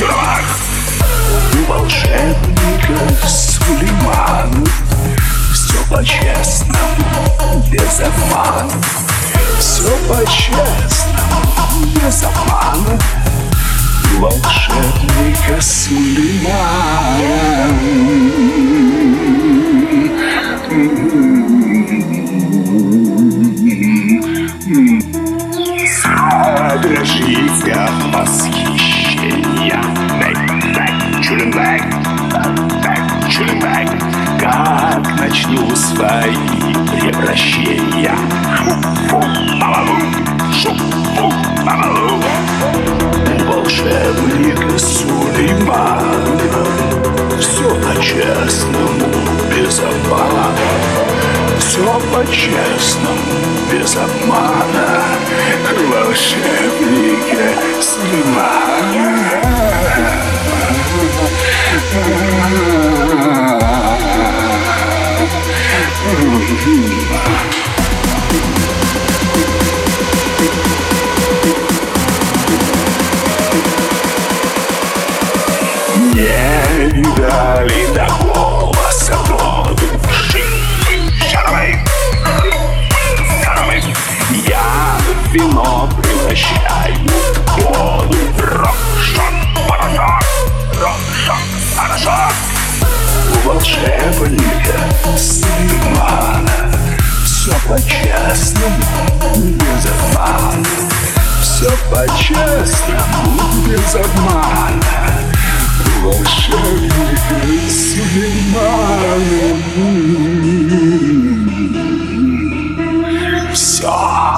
У волшебников Сулейман Все по-честному, без обмана. Все по-честному, без обмана. У Волшебника Сулейман Дрожите, начну свои превращения. Волшебника Сулеймана Все по-честному, без обмана. Все по-честному, без обмана. Волшебника Сулеймана Не видали такого волшебника Снимана Все по-честному, без обмана. Все по-честному, без обмана. Волшебника Снимана Все